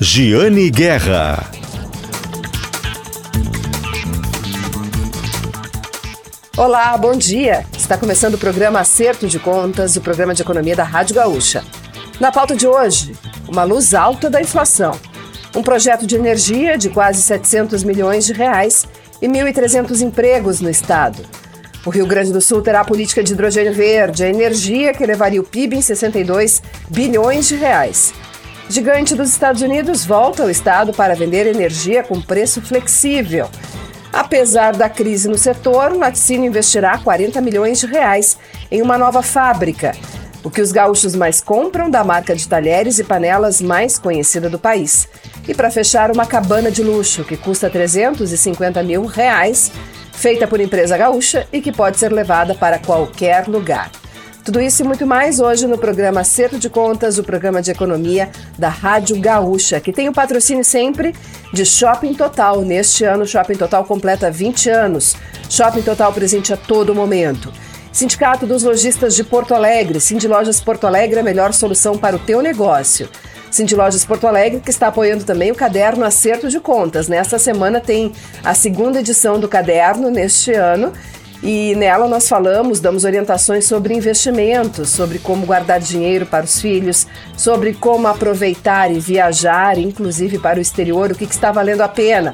Giane Guerra. Olá, bom dia. Está começando o programa Acerto de Contas, o programa de economia da Rádio Gaúcha. Na pauta de hoje, uma luz alta da inflação. Um projeto de energia de quase 700 milhões de reais e 1.300 empregos no estado. O Rio Grande do Sul terá a política de hidrogênio verde, a energia que levaria o PIB em 62 bilhões de reais. Gigante dos Estados Unidos volta ao estado para vender energia com preço flexível. Apesar da crise no setor, o laticínio investirá 40 milhões de reais em uma nova fábrica, o que os gaúchos mais compram da marca de talheres e panelas mais conhecida do país. E para fechar, uma cabana de luxo que custa 350 mil reais, feita por empresa gaúcha e que pode ser levada para qualquer lugar. Tudo isso e muito mais hoje no programa Acerto de Contas, o programa de economia da Rádio Gaúcha, que tem o patrocínio sempre de Shopping Total. Neste ano, Shopping Total completa 20 anos. Shopping Total presente a todo momento. Sindicato dos Lojistas de Porto Alegre, Cindy Lojas Porto Alegre, a melhor solução para o teu negócio. Cindy Lojas Porto Alegre, que está apoiando também o caderno Acerto de Contas. Nesta semana tem a segunda edição do caderno neste ano e nela nós falamos, damos orientações sobre investimentos, sobre como guardar dinheiro para os filhos, sobre como aproveitar e viajar, inclusive para o exterior, o que, que está valendo a pena.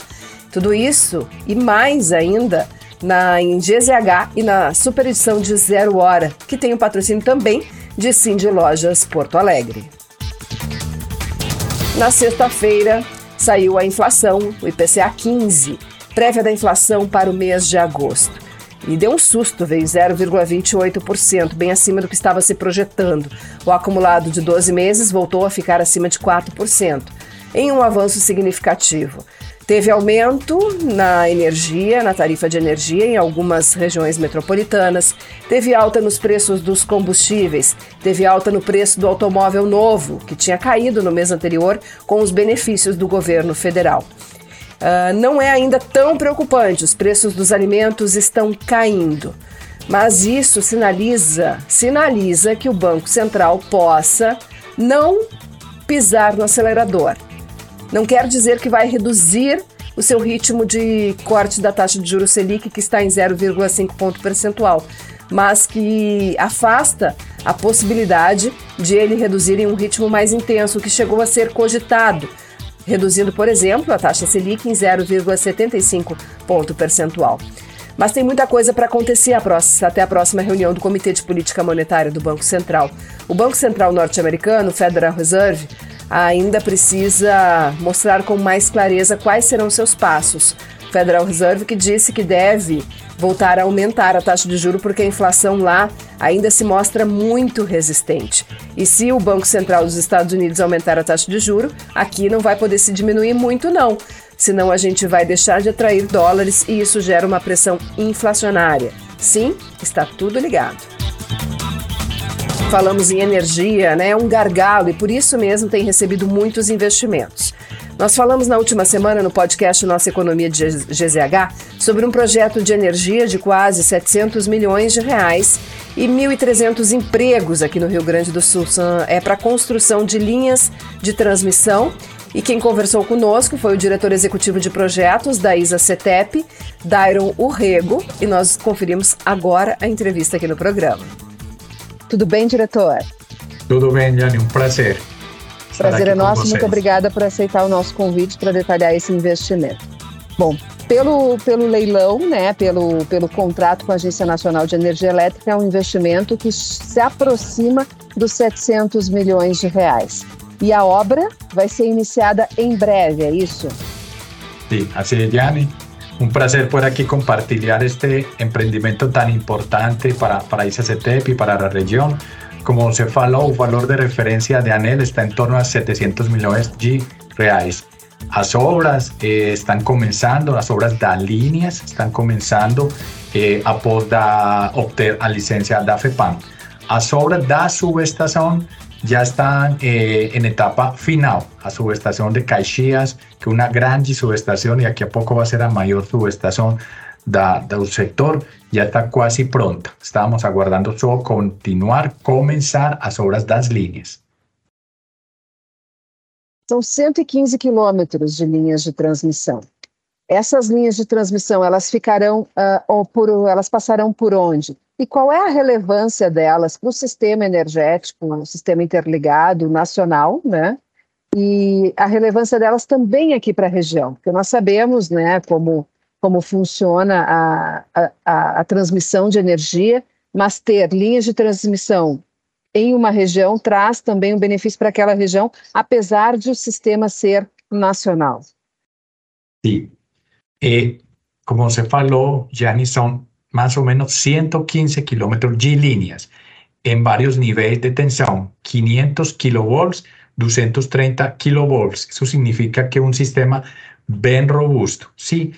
Tudo isso e mais ainda na em GZH e na super edição de Zero Hora, que tem o patrocínio também de Cindy Lojas Porto Alegre. Na sexta-feira saiu a inflação, o IPCA 15, prévia da inflação para o mês de agosto. E deu um susto, veio 0,28%, bem acima do que estava se projetando. O acumulado de 12 meses voltou a ficar acima de 4%, em um avanço significativo. Teve aumento na energia, na tarifa de energia em algumas regiões metropolitanas, teve alta nos preços dos combustíveis, teve alta no preço do automóvel novo, que tinha caído no mês anterior com os benefícios do governo federal. Uh, não é ainda tão preocupante, os preços dos alimentos estão caindo. Mas isso sinaliza, sinaliza que o Banco Central possa não pisar no acelerador. Não quer dizer que vai reduzir o seu ritmo de corte da taxa de juros Selic, que está em 0,5 ponto percentual, mas que afasta a possibilidade de ele reduzir em um ritmo mais intenso, que chegou a ser cogitado reduzindo, por exemplo, a taxa Selic em 0,75 ponto percentual. Mas tem muita coisa para acontecer até a próxima reunião do Comitê de Política Monetária do Banco Central. O Banco Central norte-americano, Federal Reserve, ainda precisa mostrar com mais clareza quais serão seus passos. Federal Reserve que disse que deve voltar a aumentar a taxa de juro porque a inflação lá ainda se mostra muito resistente. E se o Banco Central dos Estados Unidos aumentar a taxa de juro, aqui não vai poder se diminuir muito não. Senão a gente vai deixar de atrair dólares e isso gera uma pressão inflacionária. Sim, está tudo ligado. Falamos em energia, né? É um gargalo e por isso mesmo tem recebido muitos investimentos. Nós falamos na última semana no podcast Nossa Economia de GZH sobre um projeto de energia de quase 700 milhões de reais e 1.300 empregos aqui no Rio Grande do Sul. É para construção de linhas de transmissão e quem conversou conosco foi o diretor executivo de projetos da ISA CETEP, Dairon Urrego, e nós conferimos agora a entrevista aqui no programa. Tudo bem, diretor? Tudo bem, Jane, um prazer. Prazer é nosso, muito obrigada por aceitar o nosso convite para detalhar esse investimento. Bom, pelo, pelo leilão, né, pelo, pelo contrato com a Agência Nacional de Energia Elétrica, é um investimento que se aproxima dos 700 milhões de reais. E a obra vai ser iniciada em breve, é isso? Sim, assim é, Gianni. Um prazer por aqui compartilhar este empreendimento tão importante para, para a ICCTEP e para a região. Como se falou, o valor de referência de ANEL está em torno a 700 milhões de reais. As obras eh, estão começando, as obras da linhas estão começando eh, após da, obter a licença da FEPAM. As obras da subestação já estão eh, em etapa final. A subestação de Caxias, que é uma grande subestação e daqui a pouco vai ser a maior subestação da, do sector já está quase pronta. Estamos aguardando só continuar, começar as obras das linhas. São 115 quilômetros de linhas de transmissão. Essas linhas de transmissão, elas ficarão, uh, ou por, elas passarão por onde? E qual é a relevância delas para o sistema energético, o sistema interligado nacional, né? E a relevância delas também aqui para a região, porque nós sabemos, né, como, como funciona a, a, a, transmissão de energia, mas ter linhas de transmissão em uma região traz também um benefício para aquela região, apesar de o sistema ser nacional. Sim. E, como você falou, Jani, são más o menos 115 kilómetros de líneas en varios niveles de tensión, 500 kilovolts, 230 kilovolts. Eso significa que un sistema bien robusto. Sí,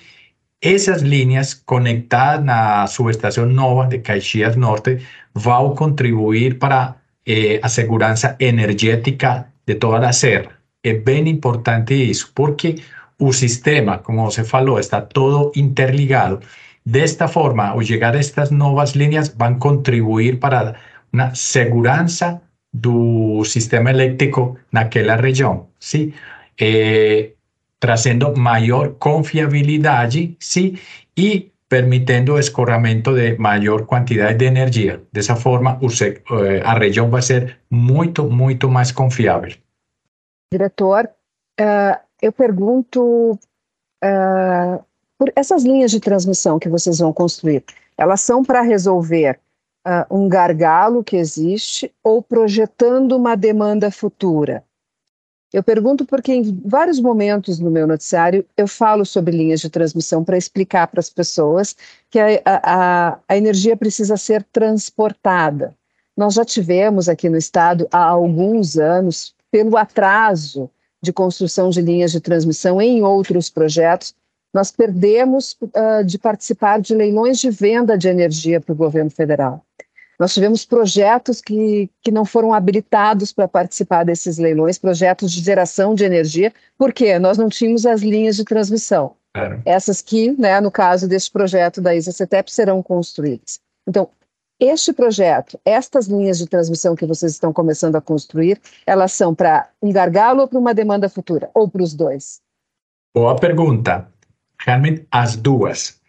esas líneas conectadas a la subestación Nova de Caxias Norte van a contribuir para eh, a segurança energética de toda a serra. É bem importante isso, porque o sistema, como você falou, está todo interligado Desta forma, ao chegar estas novas linhas, vão contribuir para uma segurança do sistema elétrico naquela região, sim? Eh, trazendo maior confiabilidade, sim? E permitiendo o escorramento de maior quantidade de energia. Dessa forma, eh, a região vai ser muito, muito mais confiável. Diretor, uh, eu pergunto uh, por essas linhas de transmissão que vocês vão construir, elas são para resolver uh, um gargalo que existe ou projetando uma demanda futura? Eu pergunto porque em vários momentos no meu noticiário eu falo sobre linhas de transmissão para explicar para as pessoas que a, a, a energia precisa ser transportada. Nós já tivemos aqui no estado há alguns anos, pelo atraso de construção de linhas de transmissão em outros projetos, nós perdemos uh, de participar de leilões de venda de energia para o governo federal. Nós tivemos projetos que, que não foram habilitados para participar desses leilões, projetos de geração de energia, porque nós não tínhamos as linhas de transmissão. Claro. Essas que, né, no caso deste projeto da ISA-CETEP, serão construídas. Então, este projeto, estas linhas de transmissão que vocês estão começando a construir, elas são para um gargalo ou para uma demanda futura? Ou para os dois? Boa pergunta realmente as duas.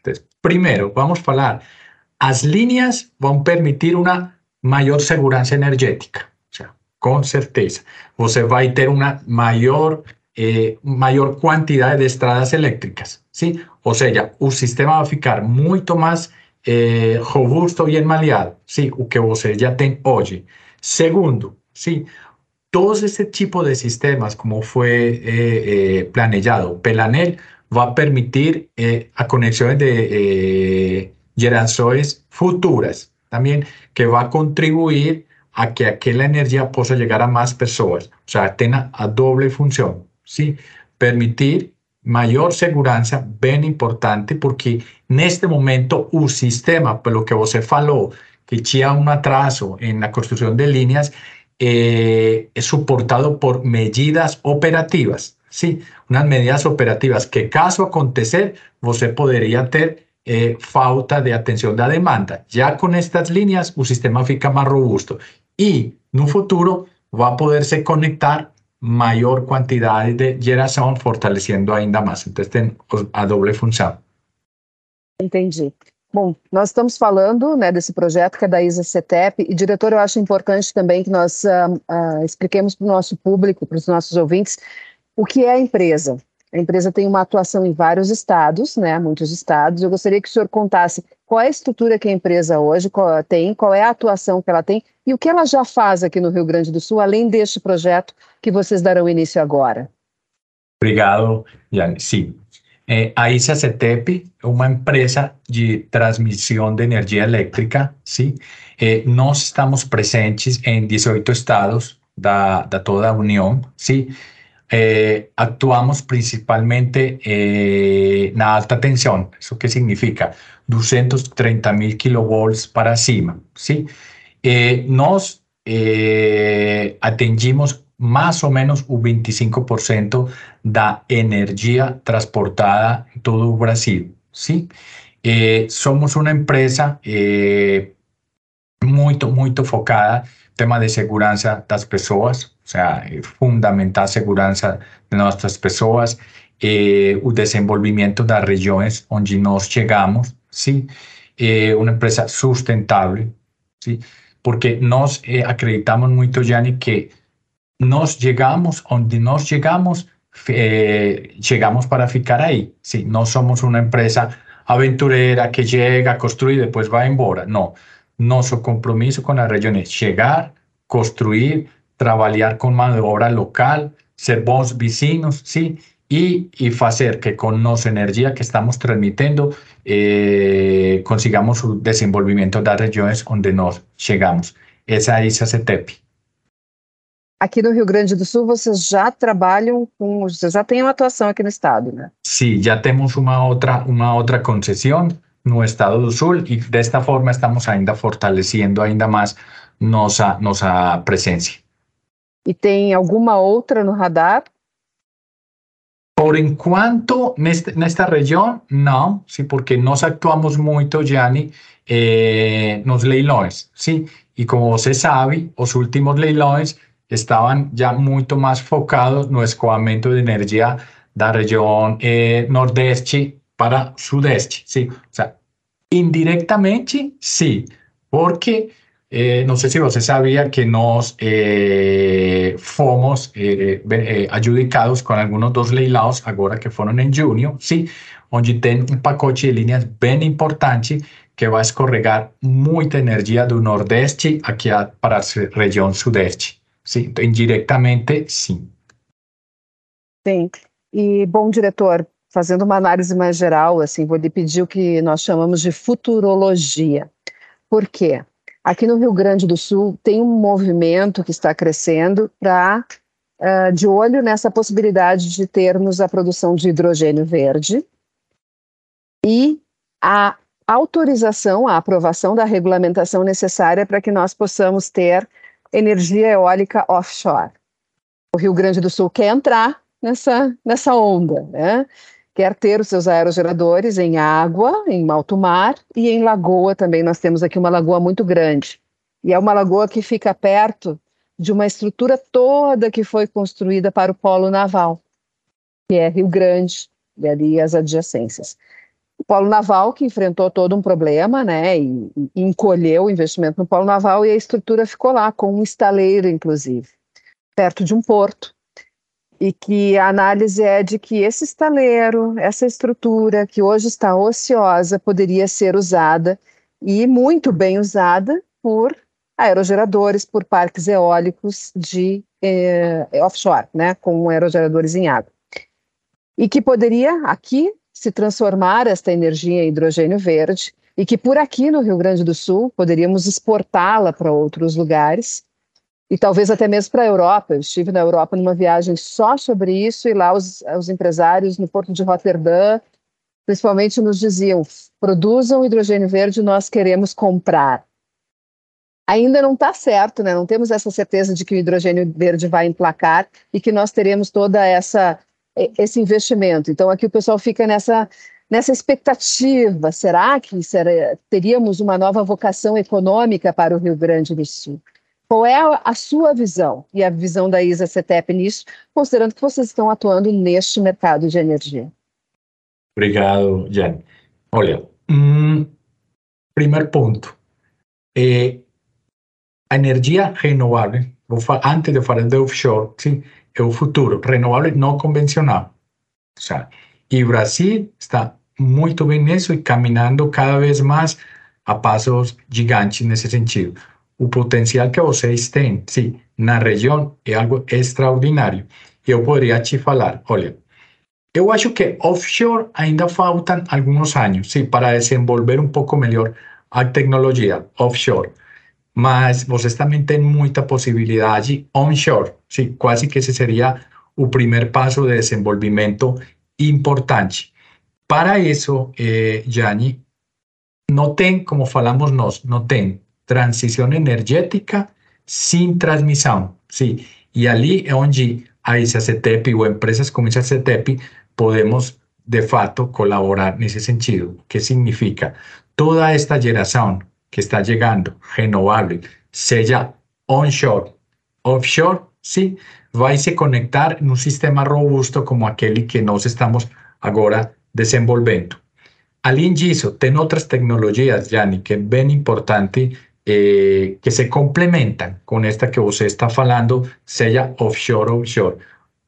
Primero, vamos falar, as líneas vão permitir uma maior segurança energética. O sea, com certeza. Você vai ter uma maior, eh, maior quantidade de estradas elétricas. Sim? Ou seja, o sistema vai ficar muito mais eh, robusto e maleado. Sim? O que você já tem hoje. Segundo, sim, todos esse tipo de sistemas, como foi eh, eh, planejado pela ANEL, va a permitir eh, a conexiones de eh, generaciones futuras también, que va a contribuir a que aquella energía pueda llegar a más personas. O sea, tenga a doble función, ¿sí? Permitir mayor seguridad, bien importante, porque en este momento un sistema, por lo que vos falou, que tinha un atraso en la construcción de líneas, eh, es soportado por medidas operativas. Sí, unas medidas operativas que caso acontecer, você poderia ter eh, falta de atención da demanda. Ya con estas líneas, o sistema fica más robusto en un futuro va a poderse conectar maior quantidade de geração, fortalecendo ainda mais. Então, tem a doble função. Entendi. Bom, nós estamos falando né, desse projeto que é da ISA CETEP, e, diretor, eu acho importante também que nós uh, uh, expliquemos para o nosso público, para os nossos ouvintes, o que é a empresa? A empresa tem uma atuação em vários estados, né, muitos estados. Eu gostaria que o senhor contasse qual é a estrutura que a empresa hoje tem, qual é a atuação que ela tem e o que ela já faz aqui no Rio Grande do Sul, além deste projeto que vocês darão início agora. Obrigado, Jane. Sim. É, a ISA-CETEP é uma empresa de transmissão de energia elétrica. Sim? É, nós estamos presentes em 18 estados da, da toda a União. Sim? Eh, actuamos principalmente en la alta tensión. ¿Eso qué significa? 230 mil kilovolts para cima. ¿sí? Eh, nos eh, atendimos más o menos un 25% da energía transportada en todo Brasil. ¿sí? somos una empresa muy, muy focada tema de segurança das pessoas, ou seja, é fundamental a segurança de nossas pessoas, eh, o desenvolvimento das regiões onde nós chegamos, sim, eh, empresa sustentável, sim, porque nós eh, acreditamos muito, Gianni, que nós chegamos onde nós chegamos, eh, chegamos para ficar aí, sim, não somos uma empresa aventurera que chega, construi e depois vai embora, não. Nosso compromisso com as regiões é chegar, construir, trabalhar com mão de obra local, ser bons vizinhos, sim, y, y hacer que con nuestra energía que estamos transmitiendo eh, consigamos el desenvolvimento das regiões onde nós chegamos. Essa é a CETEP. Aqui no Rio Grande do Sul, vocês já trabalham com, vocês já têm uma atuação aqui no estado, né? Sim, já temos uma outra, uma outra concessão no estado do Sul e desta forma estamos ainda fortalecendo ainda mais nossa nossa presença. E tem alguma outra no radar? Por enquanto, en esta región, no, sí, porque nos actuamos mucho, Gianni, eh, nos leilões, sí, y como se sabe, los últimos leilões estaban ya mucho más focados no escoamento de energía la región eh, nordeste para sudeste, sí, o sea, indirectamente, sí, porque eh, sé si você sabía que nos eh, fomos eh, eh, adjudicados con algunos dos leilados ahora que fueron en junio, sí, onde tem um pacote de linhas bem importante que vai escorregar muita energia do Nordeste aqui para a região Sudeste. Sim, indiretamente, sim. Sim. E, bom, diretor, fazendo uma análise mais geral, assim, vou lhe pedir o que nós chamamos de futurologia. Por quê? Aqui no Rio Grande do Sul tem um movimento que está crescendo para uh, de olho nessa possibilidade de termos a produção de hidrogênio verde e a autorização, a aprovação da regulamentação necessária para que nós possamos ter energia eólica offshore. O Rio Grande do Sul quer entrar nessa, nessa onda, né? Quer ter os seus aerogeradores em água, em alto mar e em lagoa também. Nós temos aqui uma lagoa muito grande. E é uma lagoa que fica perto de uma estrutura toda que foi construída para o polo naval, que é Rio Grande e ali as adjacências. O polo naval que enfrentou todo um problema, né, e, e encolheu o investimento no polo naval e a estrutura ficou lá com um estaleiro, inclusive, perto de um porto e que a análise é de que esse estaleiro, essa estrutura que hoje está ociosa, poderia ser usada e muito bem usada por aerogeradores, por parques eólicos de eh, offshore, né, com aerogeradores em água. E que poderia aqui se transformar esta energia em hidrogênio verde e que por aqui no Rio Grande do Sul poderíamos exportá-la para outros lugares e talvez até mesmo para a Europa. Eu estive na Europa numa viagem só sobre isso, e lá os, os empresários no porto de Rotterdam, principalmente, nos diziam: produzam hidrogênio verde, nós queremos comprar. Ainda não está certo, né? não temos essa certeza de que o hidrogênio verde vai emplacar e que nós teremos toda essa esse investimento. Então aqui o pessoal fica nessa nessa expectativa. Será que será, teríamos uma nova vocação econômica para o Rio Grande do Sul? Qual é a, sua visão e a visão da ISA CETEP nisso, considerando que vocês estão atuando neste mercado de energia? Obrigado, Jen. Olha, um, primeiro ponto. É, a energia renovável, antes de falar de offshore, sim, é o futuro, renovável não convencional. E o Brasil está muito bem nisso e caminhando cada vez mais a passos gigantes nesse sentido. O potencial que vocês têm, sim, na região é algo extraordinário. Eu poderia te falar, olha, eu acho que offshore ainda faltam alguns anos, sim, para desenvolver um pouco melhor a tecnologia offshore. Mas vocês também têm muita possibilidade onshore, sim, quase que esse seria o primeiro passo de desenvolvimento importante. Para isso, eh, não tem, como falamos nós, não tem transição energética sem transmissão. Sim. E ali é onde a ISACETEP ou empresas como ISACETEP podemos, de fato, colaborar nesse sentido. Que significa? Toda esta geração que está chegando, renovável, seja onshore. Offshore, sim, vai se conectar num sistema robusto como aquele que nós estamos agora desenvolvendo. Além disso, tem outras tecnologias, Jani, que é bem importante eh, que se complementam com esta que você está falando, seja offshore ou onshore.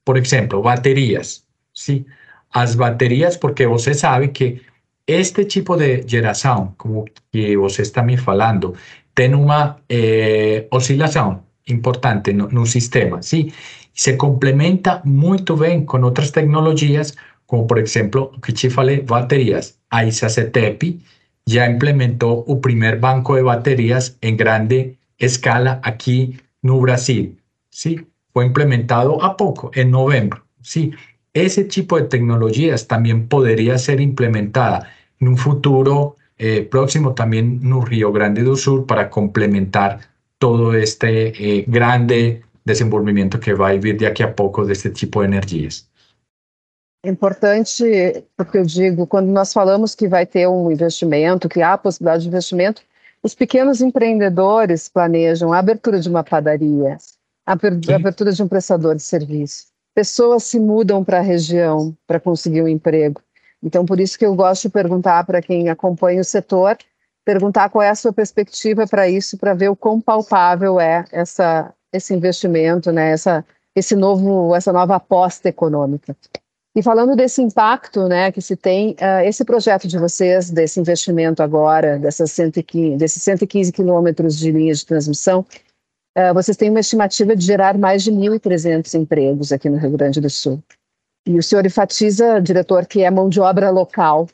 Por exemplo, baterias. Sim, as baterias, porque você sabe que este tipo de geração, como que você está me falando, tem uma eh, oscilação importante no, no sistema, sim? Se complementa muito bem com outras tecnologias, como por exemplo, o que te falei, baterias. A ISA-CETEP já implementou o primeiro banco de baterias em grande escala aqui no Brasil, sim? Foi implementado há pouco, em novembro, sim? Ese tipo de tecnologías también podría ser implementada en un futuro eh, próximo también en Río Grande do Sul para complementar todo este eh, grande desenvolvimento que vai vir daqui a pouco deste tipo de energias. Importante, porque eu digo, quando nós falamos que vai ter um investimento, que há a possibilidade de investimento, os pequenos empreendedores planejam a abertura de uma padaria, a abertura de um prestador de serviço pessoas se mudam para a região para conseguir um emprego. Então, por isso que eu gosto de perguntar para quem acompanha o setor, perguntar qual é a sua perspectiva para isso, para ver o quão palpável é essa, esse investimento, né, essa, esse novo, essa nova aposta econômica. E falando desse impacto né, que se tem, uh, esse projeto de vocês, desse investimento agora, dessas 115, desses 115 quilômetros de linha de transmissão, Uh, vocês têm uma estimativa de gerar mais de 1.300 empregos aqui no Rio Grande do Sul. E o senhor enfatiza, diretor, que é mão de obra local.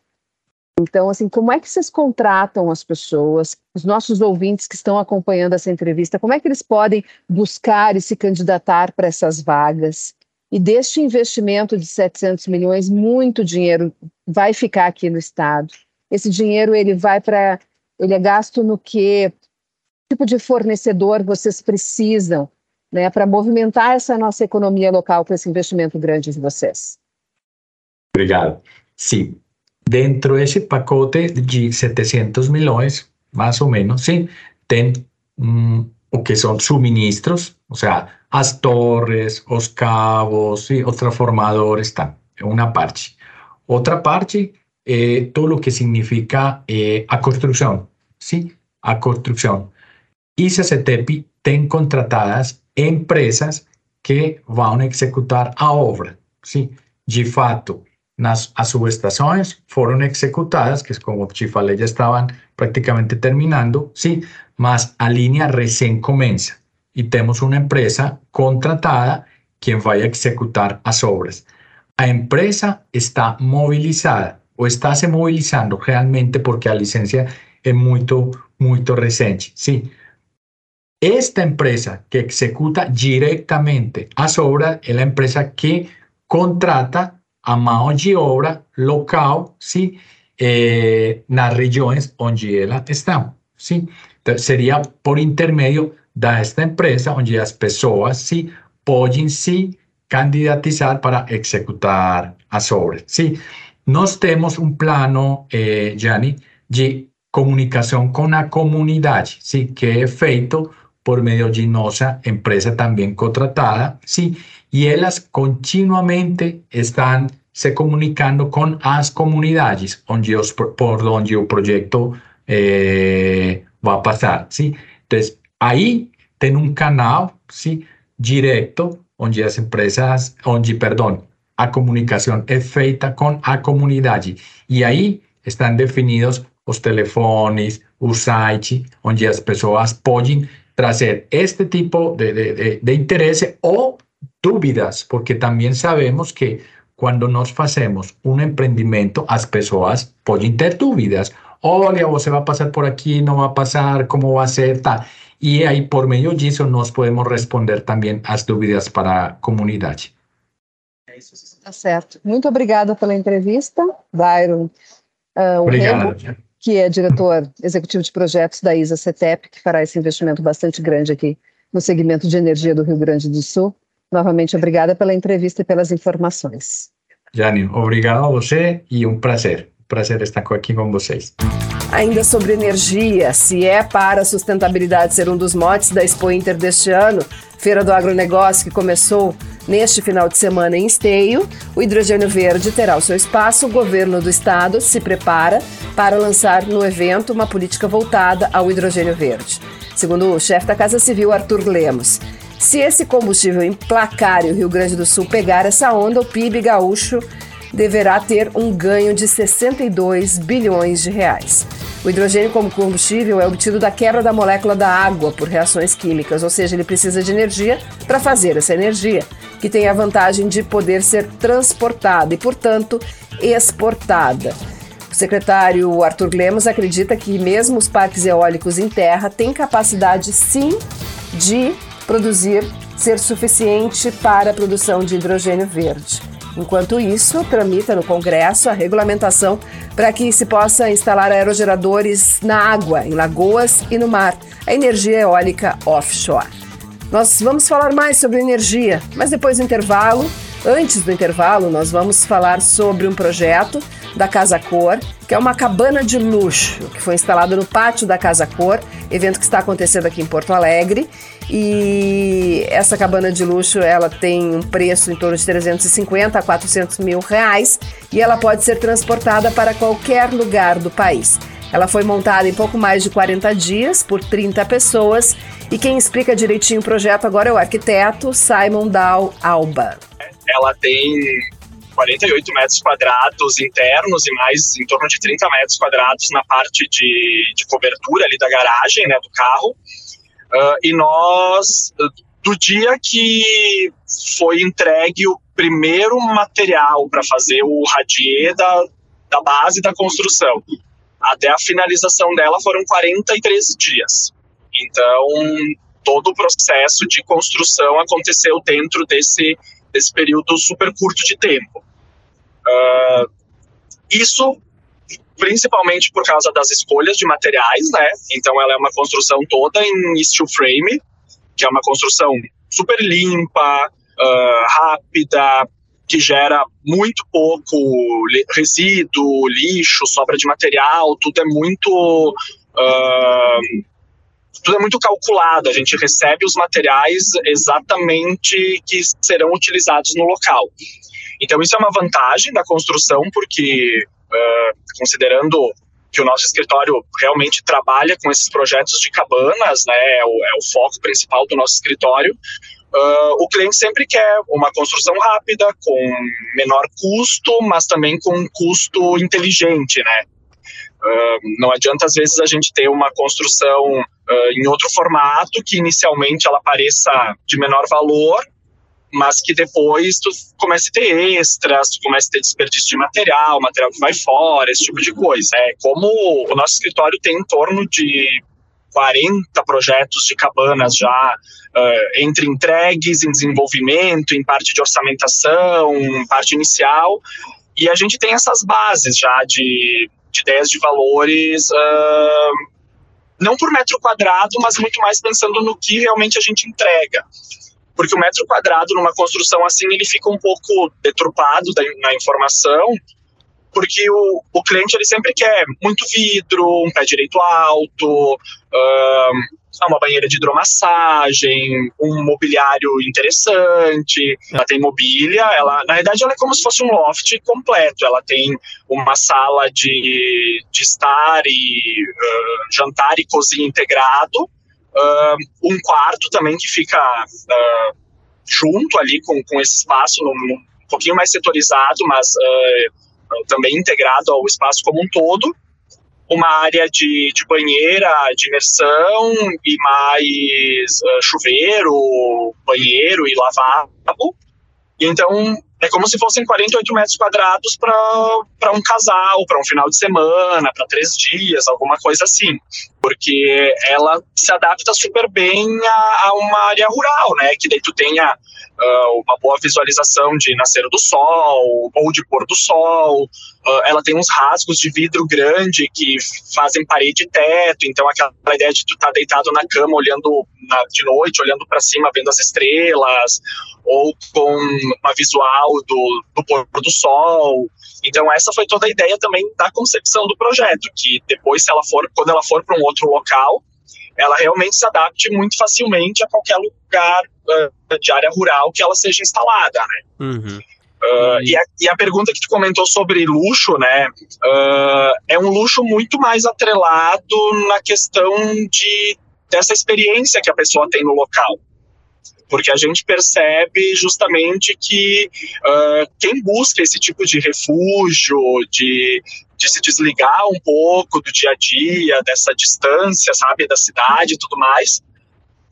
Então, assim, como é que vocês contratam as pessoas, os nossos ouvintes que estão acompanhando essa entrevista, como é que eles podem buscar e se candidatar para essas vagas? E deste investimento de 700 milhões, muito dinheiro vai ficar aqui no Estado. Esse dinheiro, ele vai para... Ele é gasto no quê? tipo de fornecedor vocês precisam né, para movimentar essa nossa economia local com esse investimento grande de vocês? Obrigado. Sim, dentro desse pacote de 700 milhões, mais ou menos, sim, tem hum, o que são suministros, ou seja, as torres, os cabos, sim, os transformadores, tá, é uma parte. Outra parte é todo o que significa é, a construção, sim, a construção. y CCTEPI ten contratadas empresas que van a ejecutar a obra. ¿sí? De fato, las subestaciones fueron ejecutadas, que es como te falei, ya estaban prácticamente terminando, ¿sí? mas a línea recién comienza y tenemos una empresa contratada quien vaya a ejecutar las obras. La empresa está movilizada o está se movilizando realmente porque la licencia es muy, muy reciente. ¿sí? Esta empresa que ejecuta directamente las obras es la empresa que contrata a mano de obra local, ¿sí? Eh, las regiones donde ella está, ¿sí? Entonces, sería por intermedio de esta empresa donde las personas, ¿sí? Pueden, sí, candidatizar para ejecutar las obras, ¿sí? Nos tenemos un plano, eh, Gianni, de comunicación con la comunidad, ¿sí? Que es feito por medio de nuestra empresa también contratada, ¿sí? Y ellas continuamente están se comunicando con las comunidades donde por donde el proyecto eh, va a pasar, ¿sí? Entonces, ahí tiene un canal, ¿sí? Directo, donde las empresas, donde, perdón, a comunicación es feita con la comunidad. Y ahí están definidos los teléfonos, o site, donde las personas pueden traer este tipo de, de, de, interés o dúvidas, porque también sabemos que cuando nos hacemos un emprendimiento, las personas pueden tener dúvidas. Olha, você va a pasar por aquí, no va a pasar, cómo va a ser, tal. Y ahí por medio de eso nos podemos responder también las dúvidas para la comunidad. Tá certo. Muito obrigada pela entrevista, Byron. Uh, Obrigado que é diretor executivo de projetos da ISA CETEP, que fará esse investimento bastante grande aqui no segmento de energia do Rio Grande do Sul. Novamente, obrigada pela entrevista e pelas informações. Jane, obrigado a você e um prazer. Prazer estar aqui com vocês. Ainda sobre energia, se é para a sustentabilidade ser um dos motes da Expo Inter deste ano, Feira do Agronegócio que começou neste final de semana em Esteio, o hidrogênio verde terá o seu espaço. O governo do estado se prepara para lançar no evento uma política voltada ao hidrogênio verde. Segundo o chefe da Casa Civil, Arthur Lemos, se esse combustível emplacar e o Rio Grande do Sul pegar essa onda, o PIB gaúcho deverá ter um ganho de 62 bilhões de reais. O hidrogênio como combustível é obtido da quebra da molécula da água por reações químicas, ou seja, ele precisa de energia para fazer essa energia, que tem a vantagem de poder ser transportada e, portanto, exportada. O secretário Arthur Lemos acredita que mesmo os parques eólicos em terra têm capacidade sim de produzir ser suficiente para a produção de hidrogênio verde. Enquanto isso, tramita no Congresso a regulamentação para que se possa instalar aerogeradores na água, em lagoas e no mar, a energia eólica offshore. Nós vamos falar mais sobre energia, mas depois do intervalo, antes do intervalo, nós vamos falar sobre um projeto da Casa Cor, que é uma cabana de luxo que foi instalada no pátio da Casa Cor, evento que está acontecendo aqui em Porto Alegre. E essa cabana de luxo ela tem um preço em torno de 350 a 400 mil reais e ela pode ser transportada para qualquer lugar do país. Ela foi montada em pouco mais de 40 dias por 30 pessoas e quem explica direitinho o projeto agora é o arquiteto Simon Dow Alba. Ela tem 48 metros quadrados internos e mais em torno de 30 metros quadrados na parte de, de cobertura ali da garagem, né, do carro. Uh, e nós, do dia que foi entregue o primeiro material para fazer o radier da, da base da construção, até a finalização dela foram 43 dias. Então, todo o processo de construção aconteceu dentro desse, desse período super curto de tempo. Uh, isso principalmente por causa das escolhas de materiais, né? Então ela é uma construção toda em steel frame, que é uma construção super limpa, uh, rápida, que gera muito pouco resíduo, lixo, sobra de material, tudo é muito uh, tudo é muito calculado. A gente recebe os materiais exatamente que serão utilizados no local. Então, isso é uma vantagem da construção, porque, uh, considerando que o nosso escritório realmente trabalha com esses projetos de cabanas, né, é o, é o foco principal do nosso escritório, uh, o cliente sempre quer uma construção rápida, com menor custo, mas também com um custo inteligente, né. Não adianta, às vezes, a gente ter uma construção uh, em outro formato, que inicialmente ela pareça de menor valor, mas que depois tu a ter extras, tu a ter desperdício de material, material que vai fora, esse tipo de coisa. É, como o nosso escritório tem em torno de 40 projetos de cabanas já uh, entre entregues, em desenvolvimento, em parte de orçamentação, parte inicial, e a gente tem essas bases já de, de ideias de valores, uh, não por metro quadrado, mas muito mais pensando no que realmente a gente entrega. Porque o metro quadrado numa construção assim ele fica um pouco deturpado da, na informação, porque o, o cliente ele sempre quer muito vidro, um pé direito alto, um, uma banheira de hidromassagem, um mobiliário interessante. Ela tem mobília, ela, na verdade, ela é como se fosse um loft completo. Ela tem uma sala de, de estar e uh, jantar e cozinha integrado. Uh, um quarto também que fica uh, junto ali com, com esse espaço, um pouquinho mais setorizado, mas também integrado ao espaço como um todo. Uma área de, de banheira, de imersão e mais chuveiro, banheiro e lavabo. Então é como se fossem 48 metros quadrados para um casal, para um final de semana, para três dias, alguma coisa assim. Porque ela se adapta super bem a, a uma área rural, né? Que daí tu tenha uh, uma boa visualização de nascer do sol ou de pôr do sol. Uh, ela tem uns rasgos de vidro grande que fazem parede e teto, então aquela ideia de tu estar tá deitado na cama olhando na, de noite, olhando para cima, vendo as estrelas, ou com uma visual do, do pôr do sol. Então essa foi toda a ideia também da concepção do projeto, que depois se ela for, quando ela for para um outro local, ela realmente se adapte muito facilmente a qualquer lugar uh, de área rural que ela seja instalada, né? Uhum. Uh, e, a, e, a, pergunta que tu comentou sobre luxo, né, uh, é um luxo muito mais atrelado na questão de dessa experiência que a pessoa tem no local porque a gente percebe justamente que uh, quem busca esse tipo de refúgio, de, de se desligar um pouco do dia a dia, dessa distância, sabe, da cidade e tudo mais,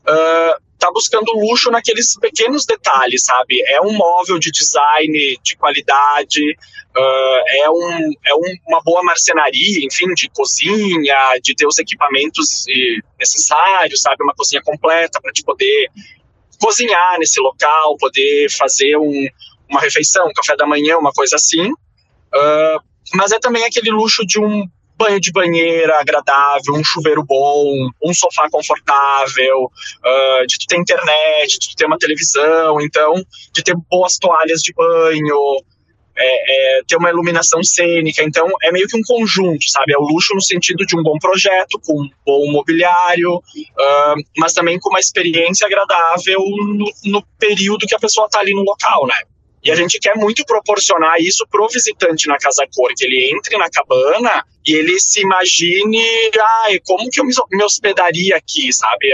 uh, tá buscando luxo naqueles pequenos detalhes, sabe? É um móvel de design de qualidade, uh, é, um, é um, uma boa marcenaria, enfim, de cozinha, de ter os equipamentos necessários, sabe? Uma cozinha completa para te poder cozinhar nesse local, poder fazer um, uma refeição, um café da manhã, uma coisa assim. Uh, mas é também aquele luxo de um banho de banheira agradável, um chuveiro bom, um sofá confortável, uh, de ter internet, de ter uma televisão, então, de ter boas toalhas de banho, é, é, ter uma iluminação cênica, então é meio que um conjunto, sabe? É o luxo no sentido de um bom projeto, com um bom mobiliário, uh, mas também com uma experiência agradável no, no período que a pessoa está ali no local, né? E a gente quer muito proporcionar isso pro visitante na Casa Cor, que ele entre na cabana e ele se imagine, ah, como que eu me hospedaria aqui, sabe?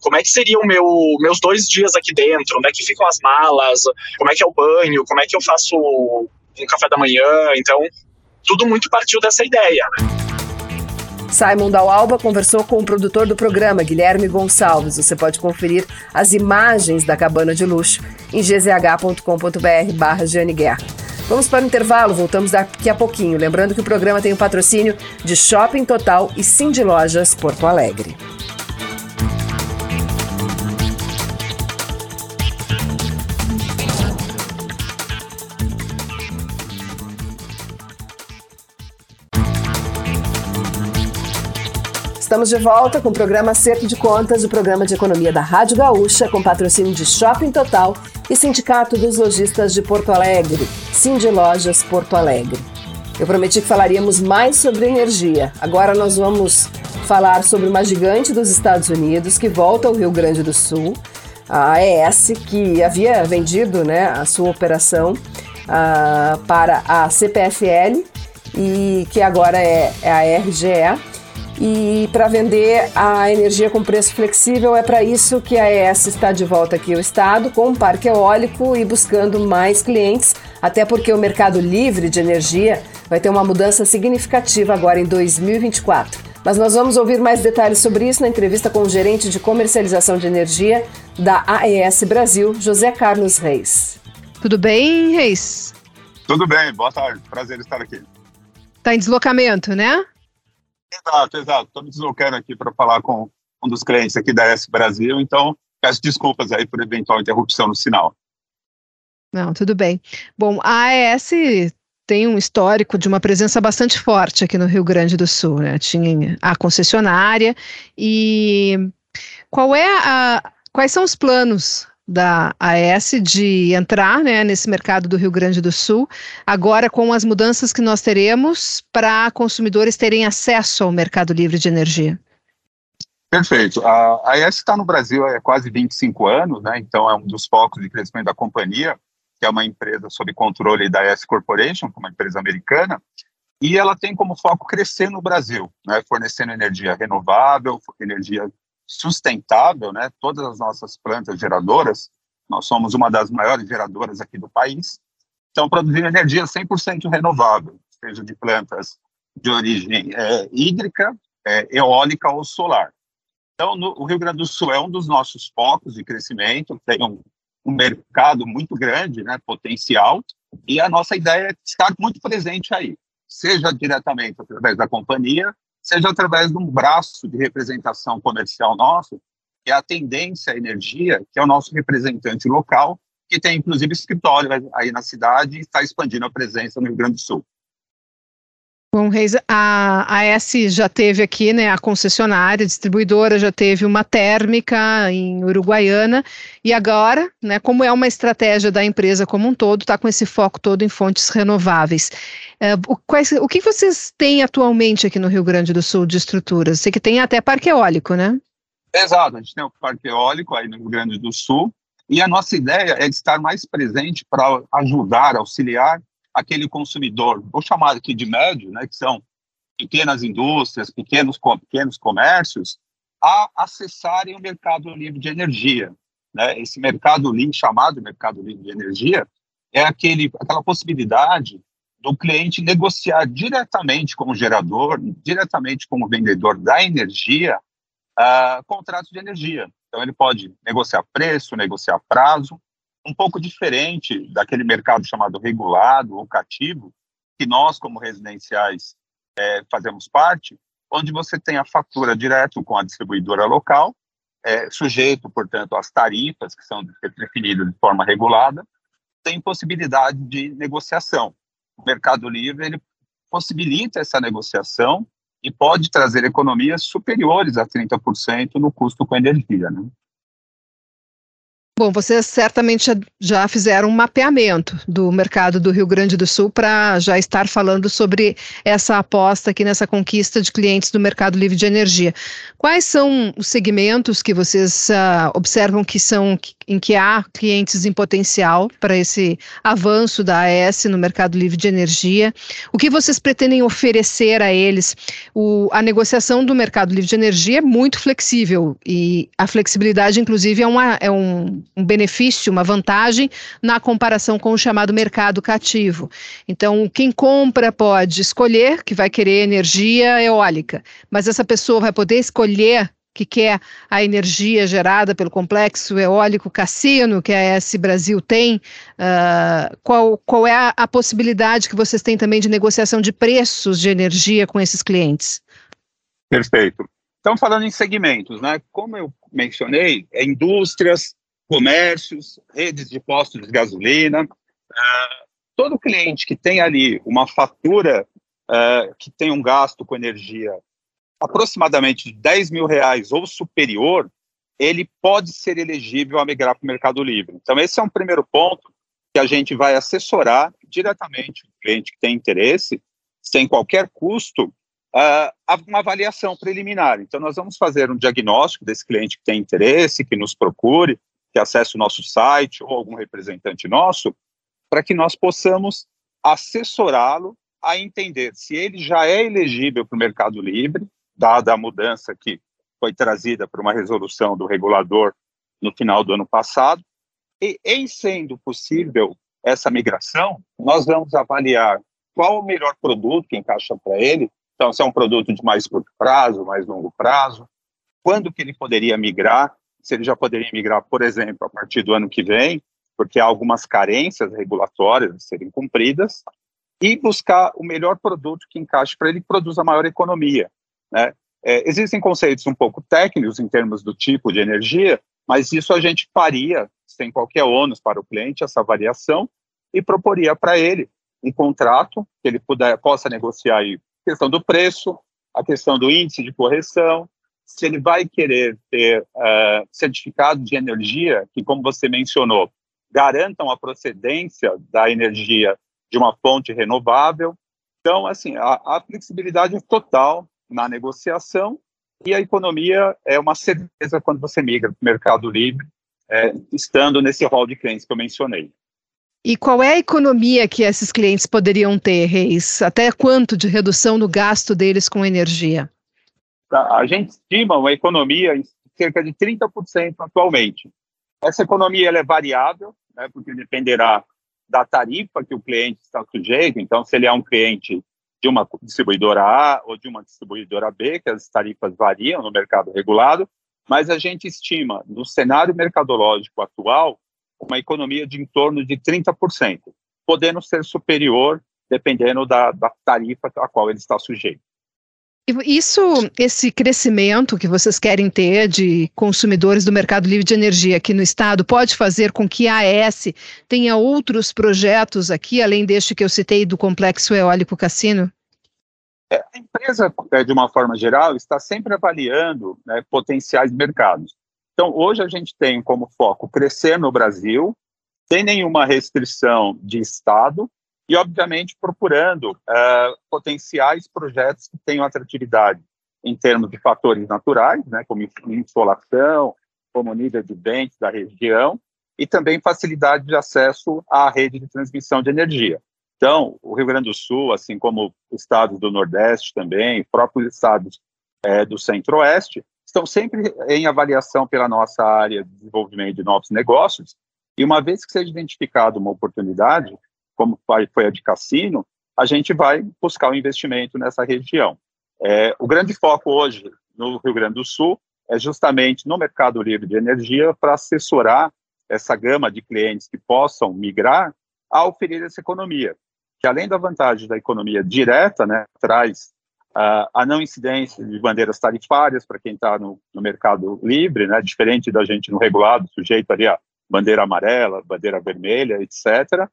Como é que seriam meu, meus dois dias aqui dentro? Onde é que ficam as malas? Como é que é o banho? Como é que eu faço um café da manhã? Então, tudo muito partiu dessa ideia, né? Simon Dalalba conversou com o produtor do programa, Guilherme Gonçalves. Você pode conferir as imagens da cabana de luxo em gzh.com.br barra Guerra. Vamos para o intervalo, voltamos daqui a pouquinho. Lembrando que o programa tem o patrocínio de Shopping Total e Cindy Lojas Porto Alegre. Estamos de volta com o programa Acerto de Contas, o programa de economia da Rádio Gaúcha, com patrocínio de Shopping Total e Sindicato dos Lojistas de Porto Alegre, Cindy Lojas Porto Alegre. Eu prometi que falaríamos mais sobre energia. Agora nós vamos falar sobre uma gigante dos Estados Unidos que volta ao Rio Grande do Sul, a AES, que havia vendido né, a sua operação uh, para a CPFL e que agora é, é a RGE e para vender a energia com preço flexível é para isso que a ES está de volta aqui ao estado com um parque eólico e buscando mais clientes, até porque o mercado livre de energia vai ter uma mudança significativa agora em 2024. Mas nós vamos ouvir mais detalhes sobre isso na entrevista com o gerente de comercialização de energia da AES Brasil, José Carlos Reis. Tudo bem, Reis? Tudo bem, boa tarde. Prazer estar aqui. Está em deslocamento, né? Exato, exato. Estou me deslocando aqui para falar com um dos clientes aqui da S Brasil, então peço desculpas aí por eventual interrupção no sinal. Não, tudo bem. Bom, a AES tem um histórico de uma presença bastante forte aqui no Rio Grande do Sul, né? Tinha a concessionária e qual é a, quais são os planos da AES de entrar né, nesse mercado do Rio Grande do Sul, agora com as mudanças que nós teremos para consumidores terem acesso ao mercado livre de energia? Perfeito. A AES está no Brasil há quase 25 anos, né, então é um dos focos de crescimento da companhia, que é uma empresa sob controle da AES Corporation, é uma empresa americana, e ela tem como foco crescer no Brasil, né, fornecendo energia renovável, energia sustentável, né? Todas as nossas plantas geradoras, nós somos uma das maiores geradoras aqui do país, estão produzindo energia 100% renovável, seja de plantas de origem é, hídrica, é, eólica ou solar. Então, no, o Rio Grande do Sul é um dos nossos focos de crescimento, tem um, um mercado muito grande, né, potencial, e a nossa ideia é estar muito presente aí, seja diretamente através da companhia, seja através de um braço de representação comercial nosso, que é a Tendência Energia, que é o nosso representante local, que tem inclusive escritório aí na cidade e está expandindo a presença no Rio Grande do Sul. Bom, Reis, a AS já teve aqui, né, a concessionária, a distribuidora já teve uma térmica em Uruguaiana e agora, né, como é uma estratégia da empresa como um todo, está com esse foco todo em fontes renováveis. É, o, quais, o que vocês têm atualmente aqui no Rio Grande do Sul de estruturas? Sei que tem até parque eólico, né? Exato, a gente tem o parque eólico aí no Rio Grande do Sul e a nossa ideia é de estar mais presente para ajudar, auxiliar aquele consumidor, vou chamar aqui de médio, né, que são pequenas indústrias, pequenos, pequenos comércios, a acessarem o mercado livre de energia. Né? Esse mercado livre, chamado mercado livre de energia, é aquele, aquela possibilidade do cliente negociar diretamente com o gerador, diretamente com o vendedor da energia, uh, contratos de energia. Então, ele pode negociar preço, negociar prazo, um pouco diferente daquele mercado chamado regulado ou cativo, que nós, como residenciais, é, fazemos parte, onde você tem a fatura direto com a distribuidora local, é, sujeito, portanto, às tarifas que são definidas de forma regulada, tem possibilidade de negociação. O Mercado Livre ele possibilita essa negociação e pode trazer economias superiores a 30% no custo com energia. Né? Bom, vocês certamente já fizeram um mapeamento do mercado do Rio Grande do Sul para já estar falando sobre essa aposta aqui nessa conquista de clientes do mercado livre de energia. Quais são os segmentos que vocês uh, observam que são em que há clientes em potencial para esse avanço da AES no mercado livre de energia? O que vocês pretendem oferecer a eles? O, a negociação do mercado livre de energia é muito flexível e a flexibilidade, inclusive, é, uma, é um um benefício, uma vantagem na comparação com o chamado mercado cativo. Então, quem compra pode escolher que vai querer energia eólica, mas essa pessoa vai poder escolher que quer a energia gerada pelo complexo eólico Cassino, que a S Brasil tem, uh, qual, qual é a, a, possibilidade que vocês têm também de negociação de preços de energia com esses clientes? Perfeito. Então, falando em segmentos, né? Como eu mencionei, é indústrias, comércios, redes de postos de gasolina. Uh, todo cliente que tem ali uma fatura uh, que tem um gasto com energia aproximadamente de 10 mil reais ou superior, ele pode ser elegível a migrar para o Mercado Livre. Então, esse é um primeiro ponto que a gente vai assessorar diretamente o cliente que tem interesse, sem qualquer custo, uh, uma avaliação preliminar. Então, nós vamos fazer um diagnóstico desse cliente que tem interesse, que nos procure, que acesse o nosso site ou algum representante nosso, para que nós possamos assessorá-lo a entender se ele já é elegível para o Mercado Livre, dada a mudança que foi trazida por uma resolução do regulador no final do ano passado, e em sendo possível essa migração, nós vamos avaliar qual o melhor produto que encaixa para ele, então se é um produto de mais curto prazo, mais longo prazo, quando que ele poderia migrar, se ele já poderia migrar, por exemplo, a partir do ano que vem, porque há algumas carências regulatórias a serem cumpridas, e buscar o melhor produto que encaixe para ele produza maior economia. Né? É, existem conceitos um pouco técnicos em termos do tipo de energia, mas isso a gente faria sem qualquer ônus para o cliente, essa variação, e proporia para ele um contrato que ele puder, possa negociar aí a questão do preço, a questão do índice de correção, se ele vai querer ter uh, certificado de energia, que, como você mencionou, garantam a procedência da energia de uma fonte renovável. Então, assim, a, a flexibilidade é total na negociação e a economia é uma certeza quando você migra para o mercado livre, é, estando nesse rol de clientes que eu mencionei. E qual é a economia que esses clientes poderiam ter, Reis? Até quanto de redução no gasto deles com energia? A gente estima uma economia em cerca de 30% atualmente. Essa economia é variável, né, porque dependerá da tarifa que o cliente está sujeito. Então, se ele é um cliente de uma distribuidora A ou de uma distribuidora B, que as tarifas variam no mercado regulado, mas a gente estima, no cenário mercadológico atual, uma economia de em torno de 30%, podendo ser superior dependendo da, da tarifa a qual ele está sujeito. Isso, esse crescimento que vocês querem ter de consumidores do mercado livre de energia aqui no estado, pode fazer com que a AES tenha outros projetos aqui, além deste que eu citei do Complexo Eólico Cassino? É, a empresa, é, de uma forma geral, está sempre avaliando né, potenciais mercados. Então, hoje a gente tem como foco crescer no Brasil, sem nenhuma restrição de Estado, e, obviamente, procurando uh, potenciais projetos que tenham atratividade em termos de fatores naturais, né, como insolação, como nível de ventos da região, e também facilidade de acesso à rede de transmissão de energia. Então, o Rio Grande do Sul, assim como estados do Nordeste também, próprios estados é, do Centro-Oeste, estão sempre em avaliação pela nossa área de desenvolvimento de novos negócios, e uma vez que seja identificada uma oportunidade, como foi a de Cassino, a gente vai buscar o um investimento nessa região. É, o grande foco hoje no Rio Grande do Sul é justamente no mercado livre de energia para assessorar essa gama de clientes que possam migrar a oferir essa economia, que além da vantagem da economia direta, né, traz uh, a não incidência de bandeiras tarifárias para quem está no, no, mercado livre, né, diferente da gente no regulado, sujeito ali a bandeira amarela, bandeira vermelha, etc.,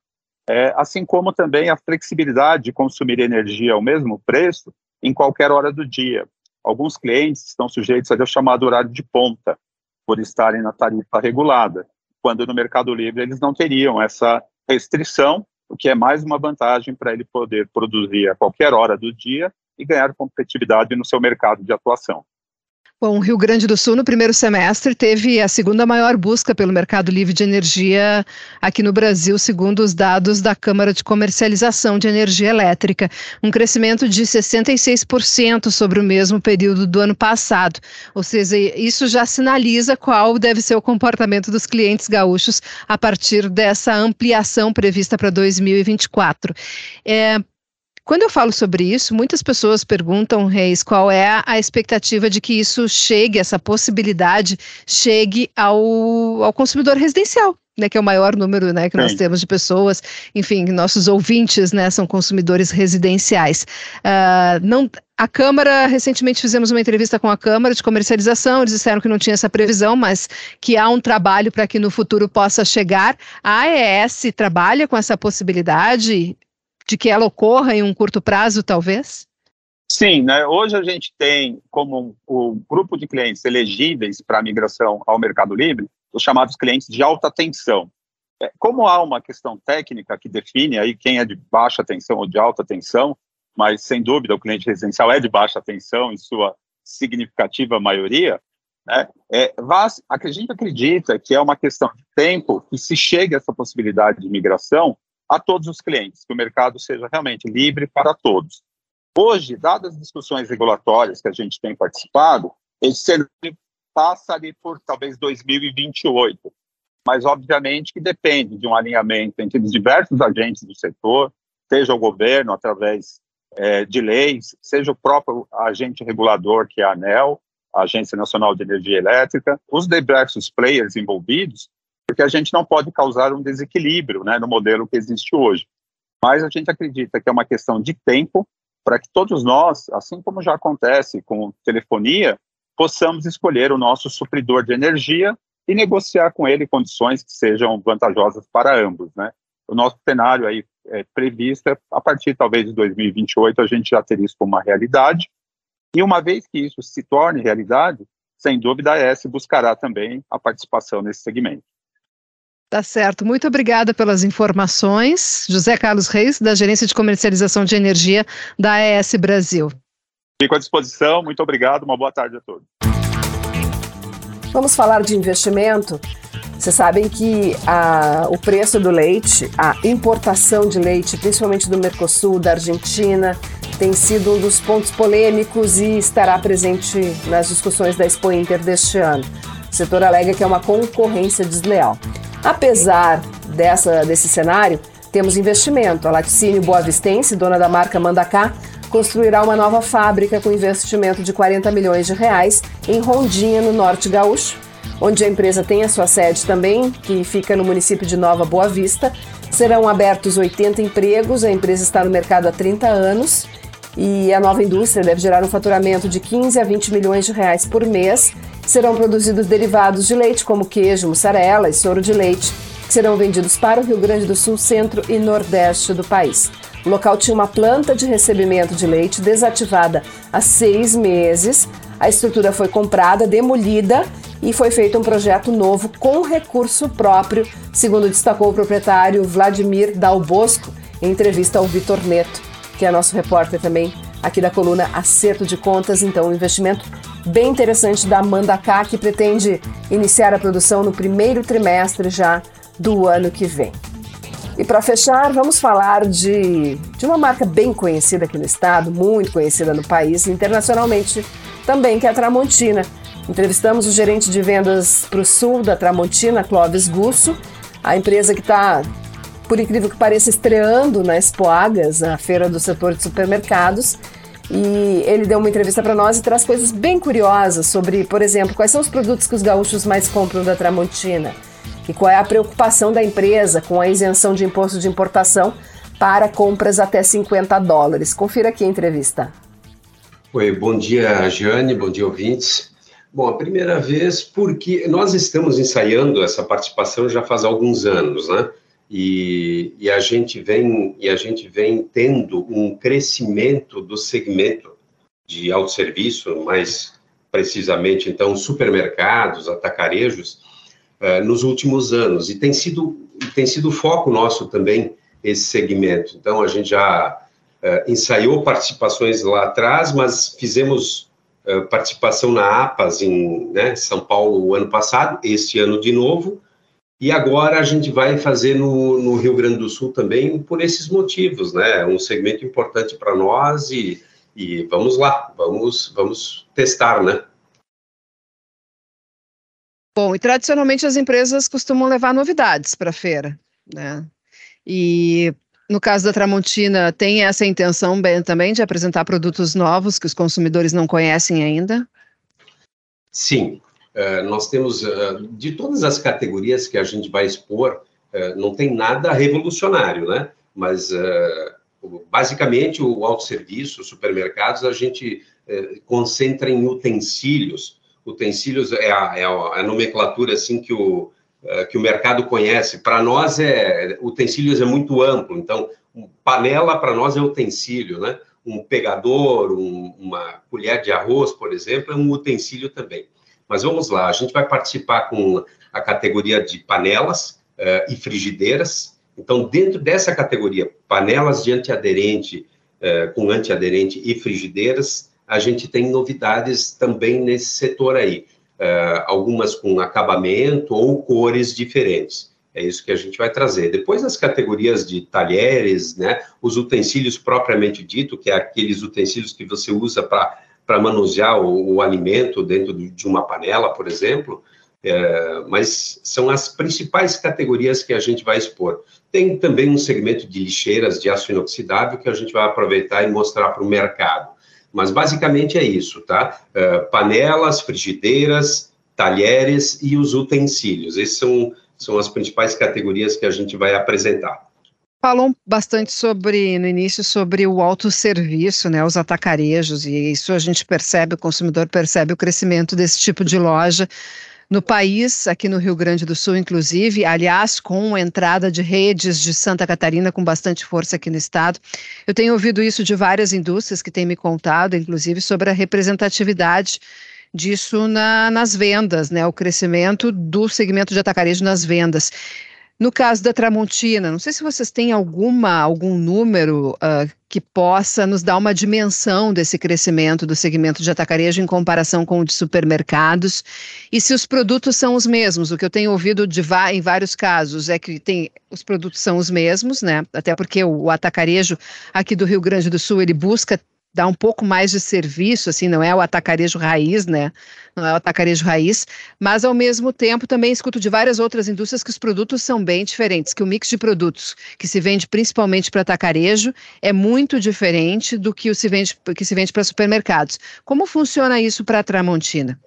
é, assim como também a flexibilidade de consumir energia ao mesmo preço em qualquer hora do dia. Alguns clientes estão sujeitos ao chamado horário de ponta, por estarem na tarifa regulada, quando no Mercado Livre eles não teriam essa restrição, o que é mais uma vantagem para ele poder produzir a qualquer hora do dia e ganhar competitividade no seu mercado de atuação. Bom, o Rio Grande do Sul, no primeiro semestre, teve a segunda maior busca pelo mercado livre de energia aqui no Brasil, segundo os dados da Câmara de Comercialização de Energia Elétrica, um crescimento de 66% sobre o mesmo período do ano passado. Ou seja, isso já sinaliza qual deve ser o comportamento dos clientes gaúchos a partir dessa ampliação prevista para 2024. É, quando eu falo sobre isso, muitas pessoas perguntam, Reis, qual é a expectativa de que isso chegue, essa possibilidade chegue ao, ao consumidor residencial, né, que é o maior número né, que Sim. nós temos de pessoas, enfim, nossos ouvintes né, são consumidores residenciais. Uh, não, a Câmara, recentemente fizemos uma entrevista com a Câmara de Comercialização, eles disseram que não tinha essa previsão, mas que há um trabalho para que no futuro possa chegar. A AES trabalha com essa possibilidade, de que ela ocorra em um curto prazo, talvez? Sim, né? hoje a gente tem como o um, grupo de clientes elegíveis para a migração ao Mercado Livre os chamados clientes de alta tensão. É, como há uma questão técnica que define aí quem é de baixa tensão ou de alta tensão, mas sem dúvida o cliente residencial é de baixa tensão em sua significativa maioria, né? É, a gente acredita que é uma questão de tempo que se chegue a essa possibilidade de migração a todos os clientes, que o mercado seja realmente livre para todos. Hoje, dadas as discussões regulatórias que a gente tem participado, esse cenário passa ali por talvez 2028, mas obviamente que depende de um alinhamento entre os diversos agentes do setor, seja o governo através é, de leis, seja o próprio agente regulador, que é a ANEL, a Agência Nacional de Energia Elétrica, os diversos players envolvidos, porque a gente não pode causar um desequilíbrio né, no modelo que existe hoje. Mas a gente acredita que é uma questão de tempo para que todos nós, assim como já acontece com telefonia, possamos escolher o nosso supridor de energia e negociar com ele condições que sejam vantajosas para ambos, né? O nosso cenário aí é previsto a partir talvez de 2028 a gente já ter isso como uma realidade e uma vez que isso se torne realidade, sem dúvida a ES buscará também a participação nesse segmento. Tá certo. Muito obrigada pelas informações. José Carlos Reis, da Gerência de Comercialização de Energia da AES Brasil. Fico à disposição. Muito obrigado. Uma boa tarde a todos. Vamos falar de investimento. Vocês sabem que a, o preço do leite, a importação de leite, principalmente do Mercosul, da Argentina, tem sido um dos pontos polêmicos e estará presente nas discussões da Expo Inter deste ano. O setor alega que é uma concorrência desleal. Apesar dessa, desse cenário, temos investimento. A Laticínio Boa Vistense, dona da marca Mandacá, construirá uma nova fábrica com investimento de 40 milhões de reais em Rondinha, no Norte Gaúcho, onde a empresa tem a sua sede também, que fica no município de Nova Boa Vista. Serão abertos 80 empregos, a empresa está no mercado há 30 anos E a nova indústria deve gerar um faturamento de 15 a 20 milhões de reais por mês. Serão produzidos derivados de leite, como queijo, mussarela e soro de leite, que serão vendidos para o Rio Grande do Sul, centro e nordeste do país. O local tinha uma planta de recebimento de leite desativada há seis meses. A estrutura foi comprada, demolida e foi feito um projeto novo com recurso próprio, segundo destacou o proprietário Vladimir Dalbosco em entrevista ao Vitor Neto, que é nosso repórter também aqui da coluna Acerto de Contas. Então, um investimento bem interessante da Amanda K, que pretende iniciar a produção no primeiro trimestre já do ano que vem. E para fechar, vamos falar de, de uma marca bem conhecida aqui no estado, muito conhecida no país, internacionalmente também, que é a Tramontina. Entrevistamos o gerente de vendas para o sul da Tramontina, Clóvis Gusso, a empresa que está, por incrível que pareça, estreando na Expoagas, a feira do setor de supermercados. E ele deu uma entrevista para nós e traz coisas bem curiosas sobre, por exemplo, quais são os produtos que os gaúchos mais compram da Tramontina e qual é a preocupação da empresa com a isenção de imposto de importação para compras até 50 dólares. Confira aqui a entrevista. Oi, bom dia, Jane, bom dia, ouvintes. Bom, a primeira vez porque nós estamos ensaiando essa participação já faz alguns anos, né? E, e, a gente vem e a gente vem tendo um crescimento do segmento de autosserviço, mais precisamente então supermercados, atacarejos, uh, nos últimos anos. E tem sido, tem sido foco nosso também esse segmento. Então, a gente já uh, ensaiou participações lá atrás, mas fizemos uh, participação na APAS em né, São Paulo o ano passado, este ano de novo, e agora a gente vai fazer no, no, Rio Grande do Sul também por esses motivos, né? Um segmento importante para nós e, e vamos lá, vamos, vamos testar, né? Bom, e tradicionalmente as empresas costumam levar novidades para a feira, né? E no caso da Tramontina, tem essa intenção bem, também de apresentar produtos novos que os consumidores não conhecem ainda? Sim, nós temos, uh, de todas as categorias que a gente vai expor, uh, não tem nada revolucionário, né? Mas, basicamente, o autosserviço, os supermercados, a gente concentra em utensílios, utensílios é a, é a, nomenclatura assim que o, que o mercado conhece. Para nós, é utensílios é muito amplo. Então, panela para nós é utensílio, né? Um pegador, um, uma colher de arroz, por exemplo, é um utensílio também. Mas vamos lá, a gente vai participar com a categoria de panelas uh, e frigideiras. Então, dentro dessa categoria, panelas de antiaderente, uh, com antiaderente e frigideiras, a gente tem novidades também nesse setor aí, uh, algumas com acabamento ou cores diferentes. É isso que a gente vai trazer. Depois as categorias de talheres, né, os utensílios propriamente dito, que é aqueles utensílios que você usa para manusear o, o, alimento dentro de uma panela, por exemplo, é, mas são as principais categorias que a gente vai expor. Tem também um segmento de lixeiras de aço inoxidável que a gente vai aproveitar e mostrar para o mercado. Mas basicamente é isso, tá? Uh, panelas, frigideiras, talheres e os utensílios. Essas são, são as principais categorias que a gente vai apresentar. Falou bastante sobre, no início, sobre o autosserviço, né, os atacarejos, e isso a gente percebe, o consumidor percebe o crescimento desse tipo de loja no país, aqui no Rio Grande do Sul, inclusive, aliás, com entrada de redes de Santa Catarina com bastante força aqui no estado. Eu tenho ouvido isso de várias indústrias que têm me contado, inclusive, sobre a representatividade disso na, nas vendas, né, o crescimento do segmento de atacarejo nas vendas. No caso da Tramontina, não sei se vocês têm alguma, algum número uh, que possa nos dar uma dimensão desse crescimento do segmento de atacarejo em comparação com o de supermercados e se os produtos são os mesmos. O que eu tenho ouvido em vários casos é que tem, os produtos são os mesmos, né? Até porque o, o atacarejo aqui do Rio Grande do Sul ele busca dar um pouco mais de serviço, assim, não é o atacarejo raiz, né? Não é o atacarejo raiz, mas ao mesmo tempo também escuto de várias outras indústrias que os produtos são bem diferentes, que o mix de produtos que se vende principalmente para atacarejo é muito diferente do que se vende, que se vende para supermercados. Como funciona isso para a Tramontina?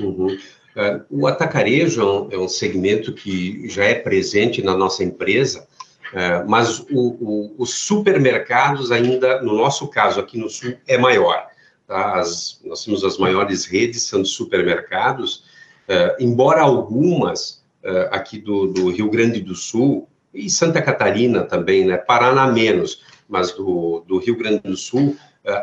Uhum. Uh, o atacarejo é é um segmento que já é presente na nossa empresa É, mas o, o, os supermercados ainda, no nosso caso aqui no Sul, é maior. Tá? As, nós temos as maiores redes, são de supermercados, é, embora algumas é, aqui do, do, Rio Grande do Sul e Santa Catarina também, né? Paraná menos, mas do, do Rio Grande do Sul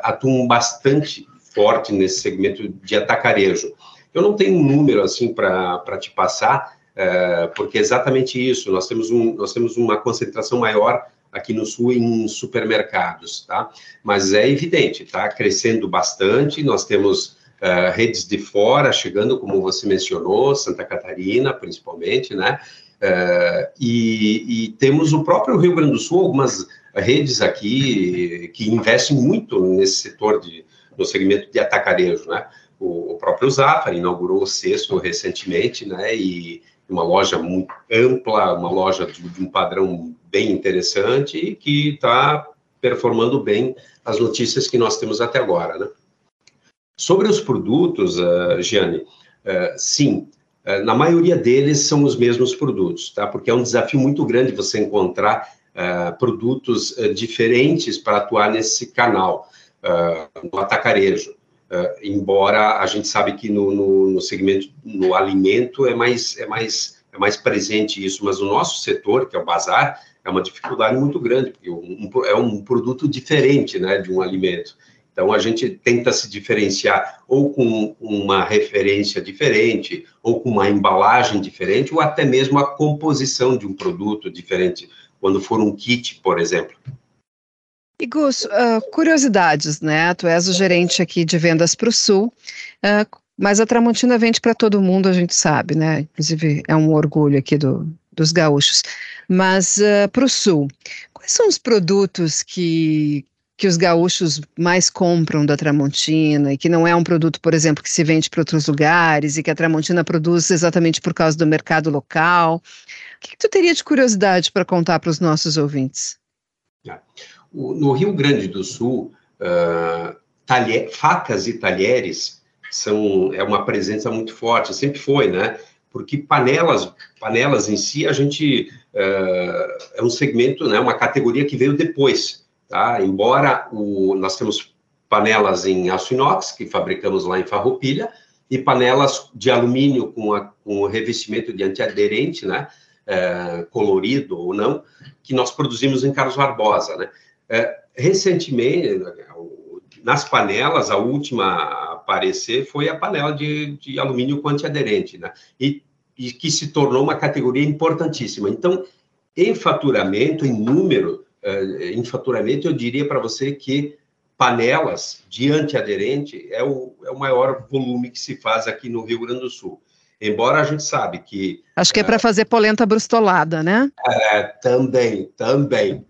atuam bastante forte nesse segmento de atacarejo. Eu não tenho um número assim para te passar, é, porque é exatamente isso. Nós temos, um, nós temos uma concentração maior aqui no sul em supermercados, tá? Mas é evidente, tá crescendo bastante. Nós temos uh, redes de fora chegando, como você mencionou, Santa Catarina, principalmente, né? Uh, e, e, temos o próprio Rio Grande do Sul, algumas redes aqui que investem muito nesse setor de no segmento de atacarejo, né? O, o próprio Zafari inaugurou o sexto recentemente, né? E uma loja muito ampla, uma loja de, de um padrão bem interessante e que está performando bem as notícias que nós temos até agora, né? Sobre os produtos, uh, uh, sim, uh, na maioria deles são os mesmos produtos, tá? Porque é um desafio muito grande você encontrar uh, produtos diferentes para atuar nesse canal, no atacarejo. Embora a gente sabe que no, no, no segmento, no alimento é mais, é mais, é mais presente isso, mas o nosso setor, que é o bazar, é uma dificuldade muito grande, porque um, é um produto diferente, né, de um alimento. Então, a gente tenta se diferenciar ou com uma referência diferente, ou com uma embalagem diferente, ou até mesmo a composição de um produto diferente, quando for um kit, por exemplo. E Gus, uh, curiosidades, né? Tu és o gerente aqui de vendas para o Sul, uh, mas a Tramontina vende para todo mundo, a gente sabe, né? Inclusive, é um orgulho aqui do, dos gaúchos. Mas uh, para o Sul, quais são os produtos que, que os gaúchos mais compram da Tramontina e que não é um produto, por exemplo, que se vende para outros lugares e que a Tramontina produz exatamente por causa do mercado local. O que, que tu teria de curiosidade para contar para os nossos ouvintes? No Rio Grande do Sul, uh, facas e talheres são é uma presença muito forte, sempre foi, né? Porque panelas, panelas em si, a gente uh, é um segmento, né? Uma categoria que veio depois Tá? Embora o, nós temos panelas em aço inox, que fabricamos lá em Farroupilha, e panelas de alumínio com, a, com revestimento de antiaderente, né, é, colorido ou não, que nós produzimos em Carlos Barbosa. Né. É, recentemente, nas panelas, a última a aparecer foi a panela de, de alumínio com antiaderente, né, e, e que se tornou uma categoria importantíssima. Então, em faturamento, em número, uh, em faturamento, eu diria para você que panelas de antiaderente é o, é o maior volume que se faz aqui no Rio Grande do Sul. Embora a gente sabe que... Acho que é para fazer polenta brustolada, né? É, também, também.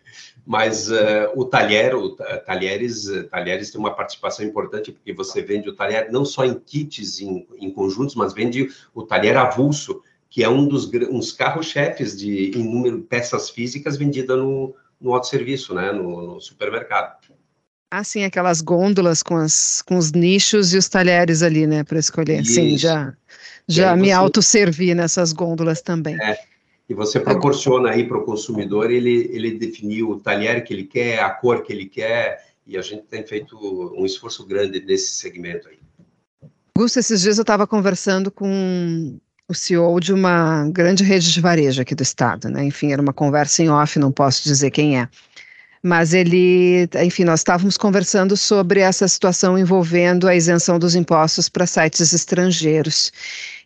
Mas uh, o talher, o talheres, talheres tem uma participação importante, porque você vende o talher não só em kits, em, em conjuntos, mas vende o talher avulso, que é um dos uns carros-chefes de em número de peças físicas vendida no, no autosserviço, né, no, no supermercado. Ah, sim, aquelas gôndolas com, as, com os nichos e os talheres ali, né, para escolher. Isso. Sim, já, já me você... autosservi nessas gôndolas também. É, e você proporciona aí para o consumidor ele, ele definir o talher que ele quer, a cor que ele quer, e a gente tem feito um esforço grande nesse segmento aí. Gusto, esses dias eu estava conversando com o CEO de uma grande rede de varejo aqui do estado, né? Enfim, era uma conversa em off, não posso dizer quem é. Mas ele, enfim, nós estávamos conversando sobre essa situação envolvendo a isenção dos impostos para sites estrangeiros.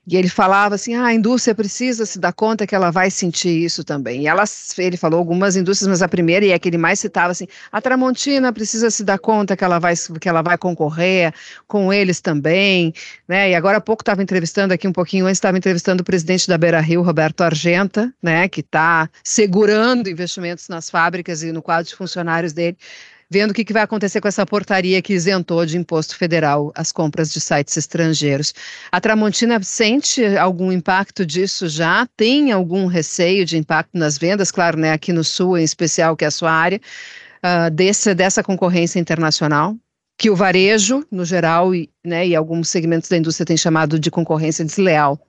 E ele falava assim: ah, a indústria precisa se dar conta que ela vai sentir isso também. E ela, ele falou algumas indústrias, mas a primeira, e é que ele mais citava assim: a Tramontina precisa se dar conta que ela vai, que ela vai concorrer com eles também. Né? E agora há pouco estava entrevistando aqui um pouquinho antes, estava entrevistando o presidente da Beira Rio, Roberto Argenta, né, que está segurando investimentos nas fábricas e no quadro de funcionários dele vendo o que, que, vai acontecer com essa portaria que isentou de imposto federal as compras de sites estrangeiros. A Tramontina sente algum impacto disso já? Tem algum receio de impacto nas vendas? Claro, né, aqui no Sul, em especial, que é a sua área, uh, desse, dessa concorrência internacional? Que o varejo, no geral, e, né, e alguns segmentos da indústria têm chamado de concorrência desleal.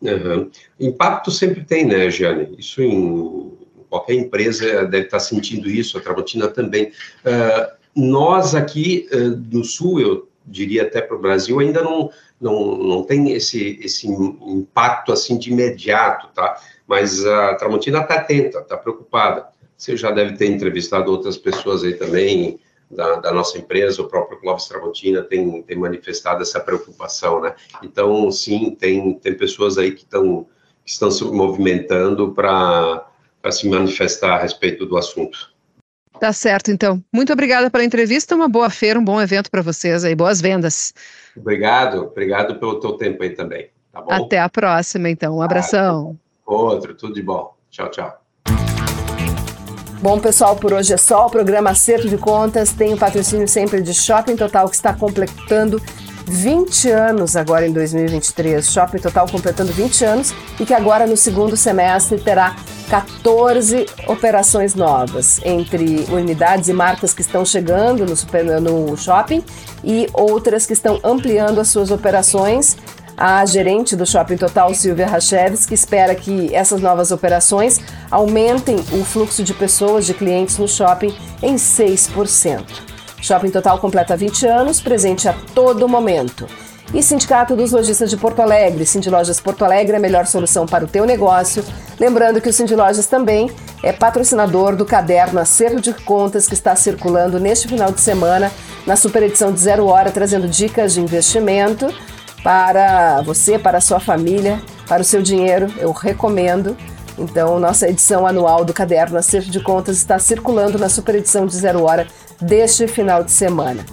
Uhum. Impacto sempre tem, né, Jane? Isso em qualquer empresa deve estar sentindo isso, a Tramontina também. Uh, nós aqui no Sul, eu diria até para o Brasil, ainda não, não, não tem esse, esse impacto assim de imediato, tá? Mas a Tramontina está atenta, está preocupada. Você já deve ter entrevistado outras pessoas aí também, da, da, nossa empresa, o próprio Clóvis Tramontina tem, tem manifestado essa preocupação, né? Então, sim, tem, tem pessoas aí que, tão, que estão se movimentando para se manifestar a respeito do assunto. Tá certo, então. Muito obrigada pela entrevista, uma boa feira, um bom evento para vocês aí, boas vendas. Obrigado, obrigado pelo teu tempo aí também, tá bom? Até a próxima, então. Um abração. Ah, outro, tudo de bom. Tchau, tchau. Bom, pessoal, por hoje é só. O programa Acerto de Contas tem o patrocínio sempre de Shopping Total, que está completando 20 anos agora em 2023. Shopping Total completando 20 anos e que agora no segundo semestre terá 14 operações novas entre unidades e marcas que estão chegando no, super, no shopping e outras que estão ampliando as suas operações a gerente do Shopping Total, Silvia Racheves, que espera que essas novas operações aumentem o fluxo de pessoas, de clientes no shopping em 6%. Shopping Total completa 20 anos, presente a todo momento. E Sindicato dos Lojistas de Porto Alegre. Cindy Lojas Porto Alegre é a melhor solução para o teu negócio. Lembrando que o Cindy Lojas também é patrocinador do caderno Acerto de Contas que está circulando neste final de semana na super edição de Zero Hora, trazendo dicas de investimento para você, para a sua família, para o seu dinheiro. Eu recomendo. Então, nossa edição anual do caderno Acerto de Contas está circulando na super edição de Zero Hora deste final de semana.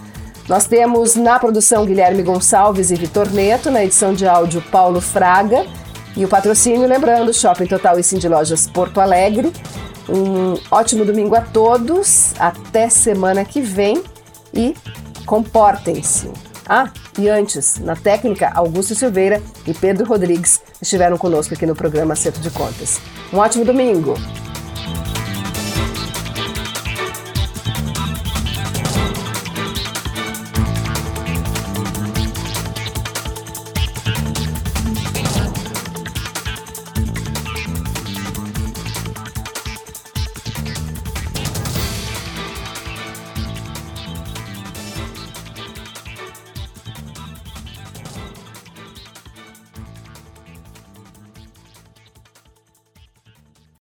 Nós temos na produção Guilherme Gonçalves e Vitor Neto, na edição de áudio Paulo Fraga e o patrocínio, lembrando, Shopping Total e Cindy Lojas Porto Alegre. Um ótimo domingo a todos, até semana que vem e comportem-se. Ah, e antes, na técnica, Augusto Silveira e Pedro Rodrigues estiveram conosco aqui no programa Acerto de Contas. Um ótimo domingo!